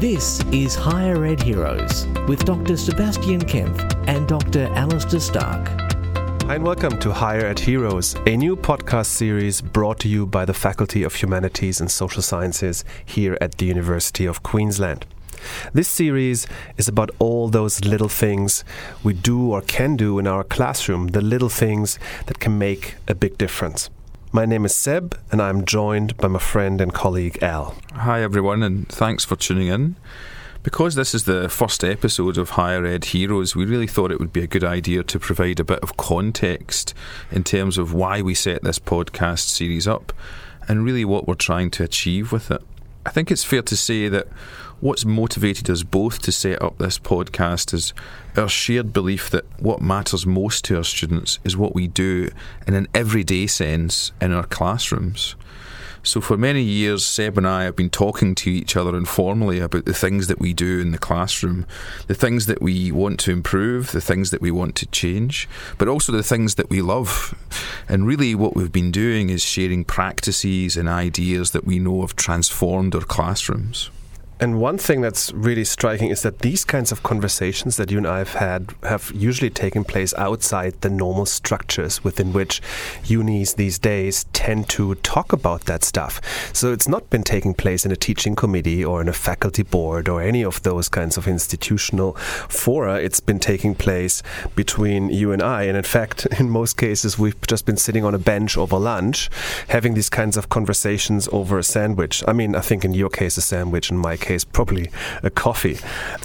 This is Higher Ed Heroes with Dr. Sebastian Kaempf and Dr. Alastair Stark. Hi, and welcome to Higher Ed Heroes, a new podcast series brought to you by the Faculty of Humanities and Social Sciences here at the University of Queensland. This series is about all those little things we do or can do in our classroom, the little things that can make a big difference. My name is Seb, and I'm joined by my friend and colleague Al. Hi, everyone, and thanks for tuning in. Because this is the first episode of Higher Ed Heroes, we really thought it would be a good idea to provide a bit of context in terms of why we set this podcast series up and really what we're trying to achieve with it. I think it's fair to say that what's motivated us both to set up this podcast is our shared belief that what matters most to our students is what we do in an everyday sense in our classrooms. So, for many years, Seb and I have been talking to each other informally about the things that we do in the classroom, the things that we want to improve, the things that we want to change, but also the things that we love. And really, what we've been doing is sharing practices and ideas that we know have transformed our classrooms. And one thing that's really striking is that these kinds of conversations that you and I have had have usually taken place outside the normal structures within which unis these days tend to talk about that stuff. So it's not been taking place in a teaching committee or in a faculty board or any of those kinds of institutional fora. It's been taking place between you and I. And in fact, in most cases, we've just been sitting on a bench over lunch having these kinds of conversations over a sandwich. I mean, I think in your case, a sandwich, in my case, case, probably a coffee.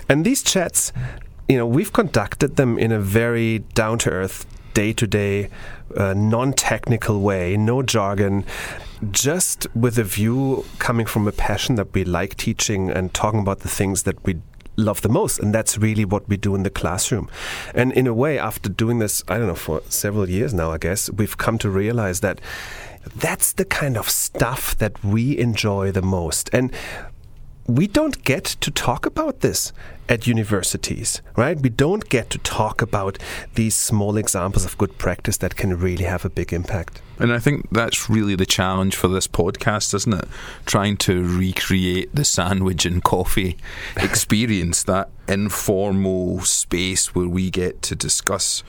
And these chats, you know, we've conducted them in a very down to earth, day to day, uh, non technical way, no jargon, just with a view coming from a passion that we like teaching and talking about the things that we love the most. And that's really what we do in the classroom. And in a way, after doing this, I don't know, for several years now, I guess, we've come to realize that that's the kind of stuff that we enjoy the most. And we don't get to talk about this at universities, right? We don't get to talk about these small examples of good practice that can really have a big impact. And I think that's really the challenge for this podcast, isn't it? Trying to recreate the sandwich and coffee experience, that informal space where we get to discuss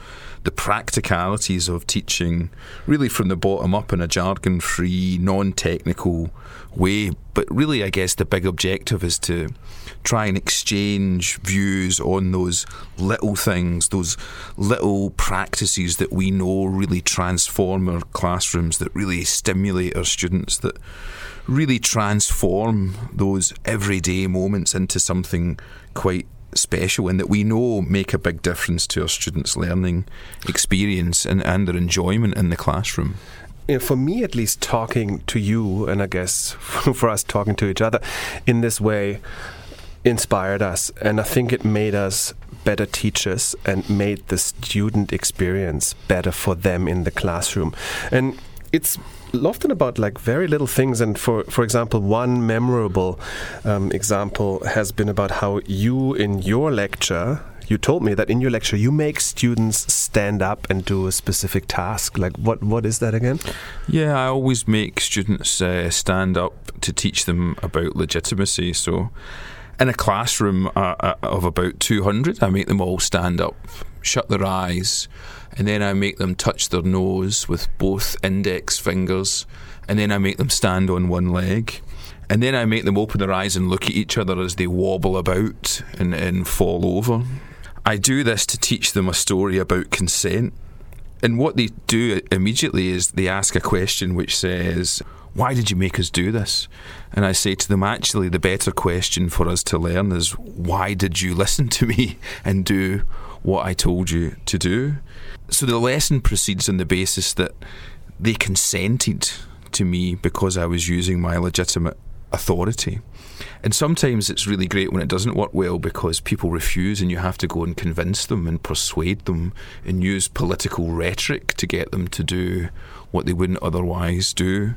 the practicalities of teaching really from the bottom up in a jargon free, non technical way. But really, I guess the big objective is to try and exchange views on those little things, those little practices that we know really transform our classrooms, that really stimulate our students, that really transform those everyday moments into something quite special and that we know make a big difference to our students' learning experience and, and their enjoyment in the classroom. You know, for me, at least, talking to you, and I guess for us talking to each other in this way inspired us. And I think it made us better teachers and made the student experience better for them in the classroom. And it's often about like very little things. And for for example, one memorable um, example has been about how you in your lecture. You told me that in your lecture you make students stand up and do a specific task. Like what? What is that again? Yeah, I always make students uh, stand up to teach them about legitimacy. So, in a classroom uh, uh of about 200, I make them all stand up, shut their eyes, and then I make them touch their nose with both index fingers, and then I make them stand on one leg. And then I make them open their eyes and look at each other as they wobble about and, and fall over. I do this to teach them a story about consent. And what they do immediately is they ask a question which says, Why did you make us do this? And I say to them, Actually, the better question for us to learn is, Why did you listen to me and do what I told you to do? So the lesson proceeds on the basis that they consented to me because I was using my legitimate authority. And sometimes it's really great when it doesn't work well because people refuse and you have to go and convince them and persuade them and use political rhetoric to get them to do what they wouldn't otherwise do.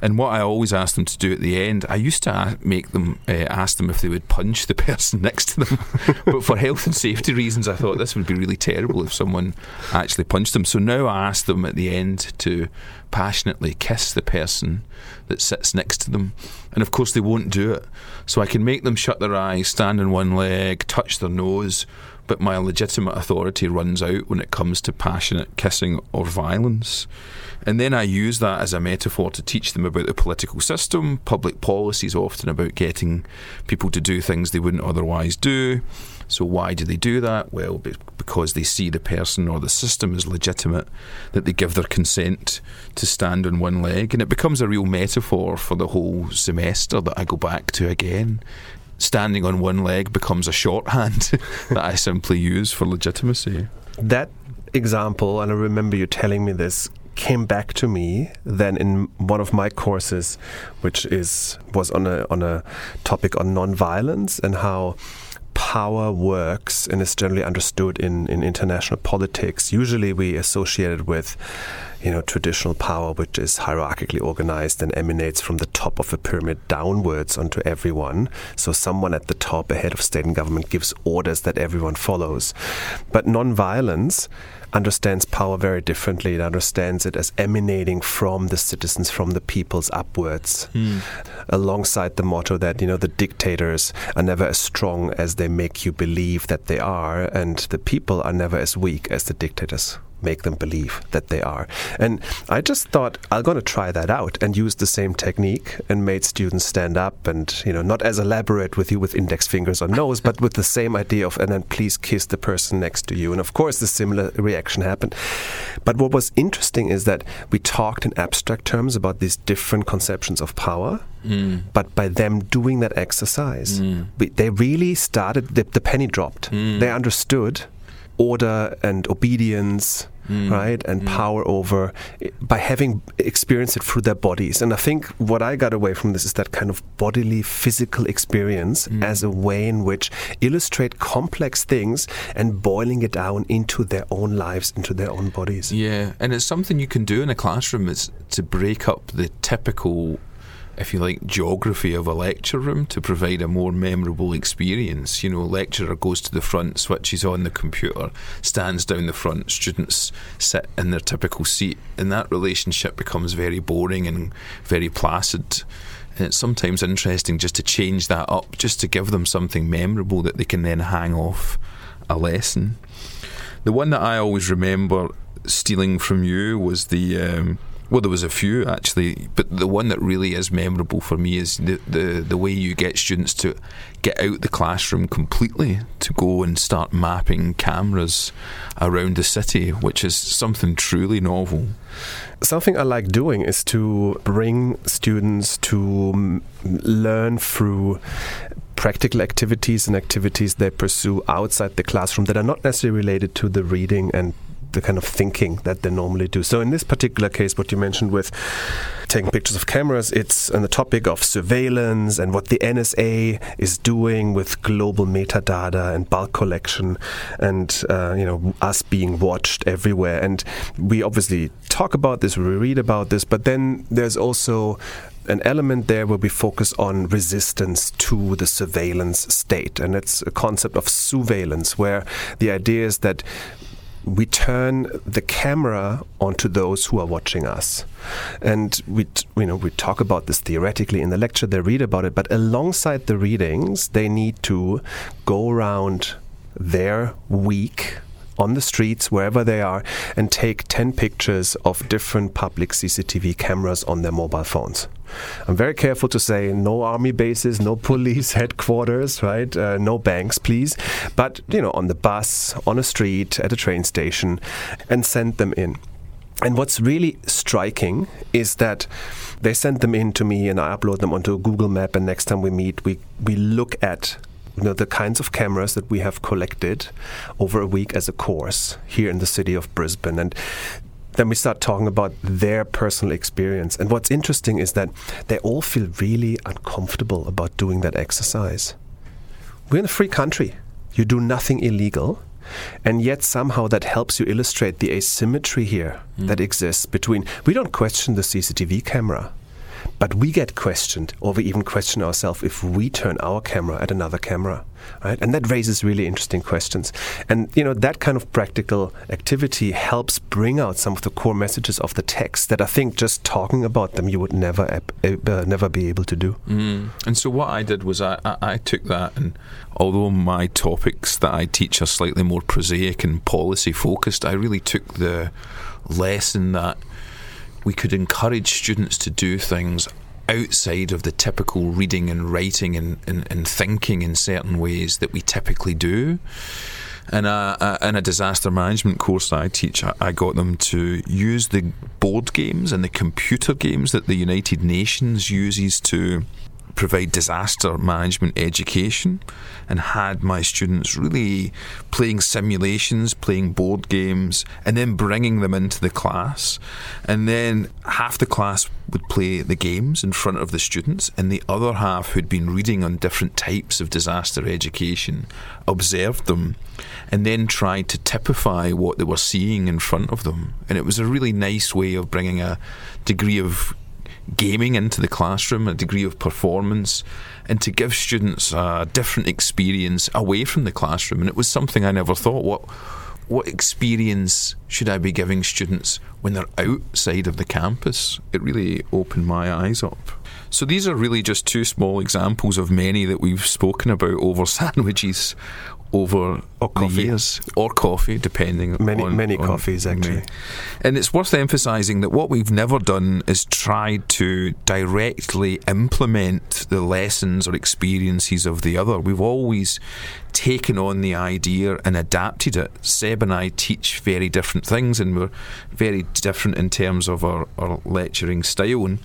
And what I always ask them to do at the end, I used to make them uh, ask them if they would punch the person next to them. but for health and safety reasons, I thought this would be really terrible if someone actually punched them. So now I ask them at the end to passionately kiss the person that sits next to them. And of course, they won't do it. So I can make them shut their eyes, stand on one leg, touch their nose, but my legitimate authority runs out when it comes to passionate kissing or violence. And then I use that as a metaphor to teach them about the political system. Public policy is often about getting people to do things they wouldn't otherwise do. So, why do they do that? Well, because they see the person or the system as legitimate, that they give their consent to stand on one leg. And it becomes a real metaphor for the whole semester that I go back to again standing on one leg becomes a shorthand that I simply use for legitimacy. That example, and I remember you telling me this, came back to me then in one of my courses, which is was on a on a topic on nonviolence and how power works and is generally understood in, in international politics. Usually we associate it with you know, traditional power, which is hierarchically organized and emanates from the top of a pyramid downwards onto everyone. So someone at the top, a head of state and government, gives orders that everyone follows. But nonviolence understands power very differently. It understands it as emanating from the citizens, from the peoples upwards, mm. alongside the motto that, you know, the dictators are never as strong as they make you believe that they are, and the people are never as weak as the dictators make them believe that they are. And I just thought I'm going to try that out and use the same technique and made students stand up and, you know, not as elaborate with you with index fingers or nose, but with the same idea of, and then please kiss the person next to you. And of course, the similar reaction happened. But what was interesting is that we talked in abstract terms about these different conceptions of power. Mm. But by them doing that exercise, mm. we, they really started, the, the penny dropped. Mm. They understood order and obedience Mm. right and mm. power over by having experienced it through their bodies and i think what i got away from this is that kind of bodily physical experience mm. as a way in which illustrate complex things and boiling it down into their own lives into their own bodies yeah and it's something you can do in a classroom is to break up the typical if you like, geography of a lecture room to provide a more memorable experience. You know, lecturer goes to the front, switches on the computer, stands down the front, students sit in their typical seat, and that relationship becomes very boring and very placid. And it's sometimes interesting just to change that up, just to give them something memorable that they can then hang off a lesson. The one that I always remember stealing from you was the. Um, well, there was a few actually, but the one that really is memorable for me is the, the, the way you get students to get out the classroom completely to go and start mapping cameras around the city, which is something truly novel. Something I like doing is to bring students to learn through practical activities and activities they pursue outside the classroom that are not necessarily related to the reading and the kind of thinking that they normally do. So in this particular case, what you mentioned with taking pictures of cameras, it's on the topic of surveillance and what the NSA is doing with global metadata and bulk collection, and uh, you know us being watched everywhere. And we obviously talk about this, we read about this, but then there's also an element there where we focus on resistance to the surveillance state. And it's a concept of sousveillance, where the idea is that we turn the camera onto those who are watching us. And we, you know, we talk about this theoretically in the lecture, they read about it, but alongside the readings, they need to go around their week on the streets, wherever they are, and take 10 pictures of different public CCTV cameras on their mobile phones. I'm very careful to say no army bases, no police headquarters, right? Uh, no banks, please. But, you know, on the bus, on a street, at a train station, and send them in. And what's really striking is that they send them in to me and I upload them onto a Google Map. And next time we meet, we, we look at you know, the kinds of cameras that we have collected over a week as a course here in the city of Brisbane. And then we start talking about their personal experience. And what's interesting is that they all feel really uncomfortable about doing that exercise. We're in a free country. You do nothing illegal. And yet, somehow, that helps you illustrate the asymmetry here mm. that exists between. We don't question the CCTV camera. But we get questioned, or we even question ourselves if we turn our camera at another camera, right? And that raises really interesting questions. And you know that kind of practical activity helps bring out some of the core messages of the text that I think just talking about them you would never uh, never be able to do. Mm. And so what I did was I, I, I took that, and although my topics that I teach are slightly more prosaic and policy focused, I really took the lesson that we could encourage students to do things outside of the typical reading and writing and, and, and thinking in certain ways that we typically do. In a, in a disaster management course that I teach, I got them to use the board games and the computer games that the United Nations uses to provide disaster management education and had my students really playing simulations, playing board games, and then bringing them into the class. And then half the class would play the games in front of the students, and the other half who'd been reading on different types of disaster education observed them and then tried to typify what they were seeing in front of them. And it was a really nice way of bringing a degree of gaming into the classroom, a degree of performance, and to give students a different experience away from the classroom. And it was something I never thought. What what experience should I be giving students when they're outside of the campus? It really opened my eyes up. So these are really just two small examples of many that we've spoken about over sandwiches over or coffee. years, or coffee, depending many on, many on coffees actually. Many. And it's worth emphasising that what we've never done is tried to directly implement the lessons or experiences of the other. We've always taken on the idea and adapted it. Seb and I teach very different things, and we're very different in terms of our, our lecturing style. And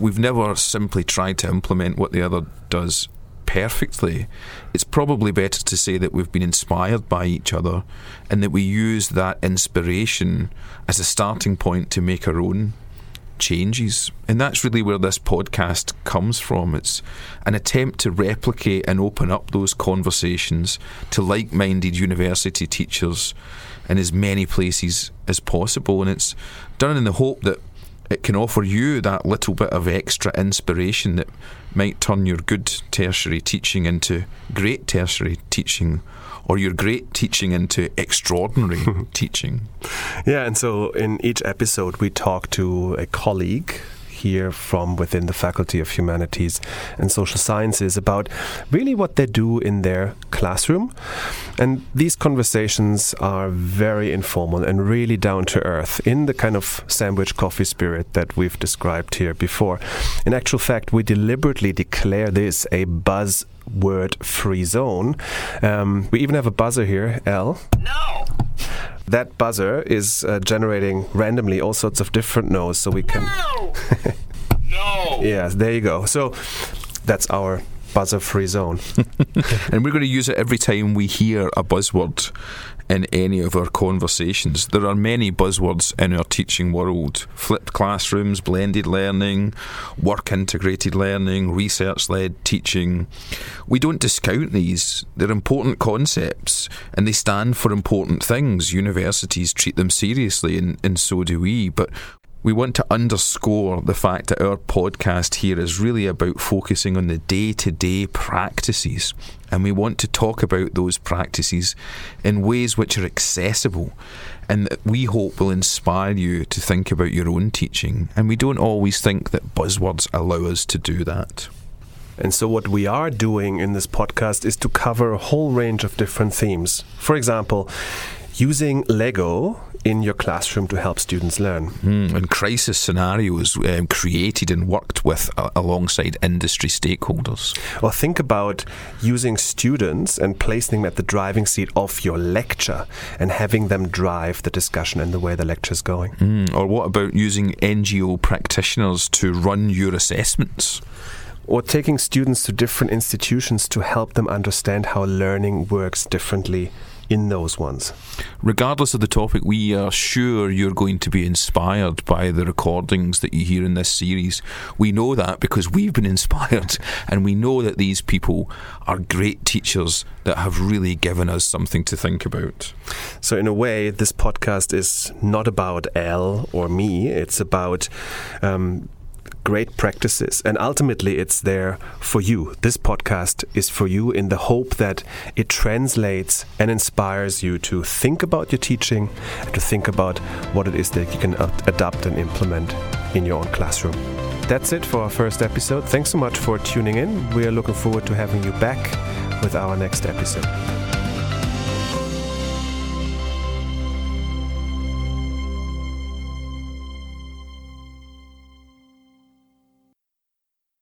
we've never simply tried to implement what the other does perfectly, it's probably better to say that we've been inspired by each other and that we use that inspiration as a starting point to make our own changes. And that's really where this podcast comes from. It's an attempt to replicate and open up those conversations to like minded university teachers in as many places as possible. And it's done in the hope that it can offer you that little bit of extra inspiration that might turn your good tertiary teaching into great tertiary teaching or your great teaching into extraordinary teaching. Yeah, and so in each episode, we talk to a colleague here from within the Faculty of Humanities and Social Sciences about really what they do in their classroom. And these conversations are very informal and really down to earth in the kind of sandwich coffee spirit that we've described here before. In actual fact, we deliberately declare this a buzz word free zone. Um, we even have a buzzer here, Al. No! That buzzer is uh, generating randomly all sorts of different no's, so we can. No! no! Yes, there you go. So that's our buzzer free zone. and we're going to use it every time we hear a buzzword in any of our conversations. There are many buzzwords in our teaching world flipped classrooms, blended learning, work integrated learning, research led teaching. We don't discount these, they're important concepts and they stand for important things. Universities treat them seriously, and, and so do we. But we want to underscore the fact that our podcast here is really about focusing on the day to day practices. And we want to talk about those practices in ways which are accessible and that we hope will inspire you to think about your own teaching. And we don't always think that buzzwords allow us to do that. And so, what we are doing in this podcast is to cover a whole range of different themes. For example, using Lego in your classroom to help students learn. Mm, and crisis scenarios um, created and worked with uh, alongside industry stakeholders. Or think about using students and placing them at the driving seat of your lecture and having them drive the discussion and the way the lecture is going. Mm, or what about using NGO practitioners to run your assessments? or taking students to different institutions to help them understand how learning works differently in those ones. Regardless of the topic, we are sure you're going to be inspired by the recordings that you hear in this series. We know that because we've been inspired, and we know that these people are great teachers that have really given us something to think about. So, in a way, this podcast is not about Al or me, it's about um, great practices. And ultimately, it's there for you. This podcast is for you in the hope that it translates and inspires you to think about your teaching to think about what it is that you can adapt and implement in your own classroom. That's it for our first episode. Thanks so much for tuning in. We are looking forward to having you back with our next episode.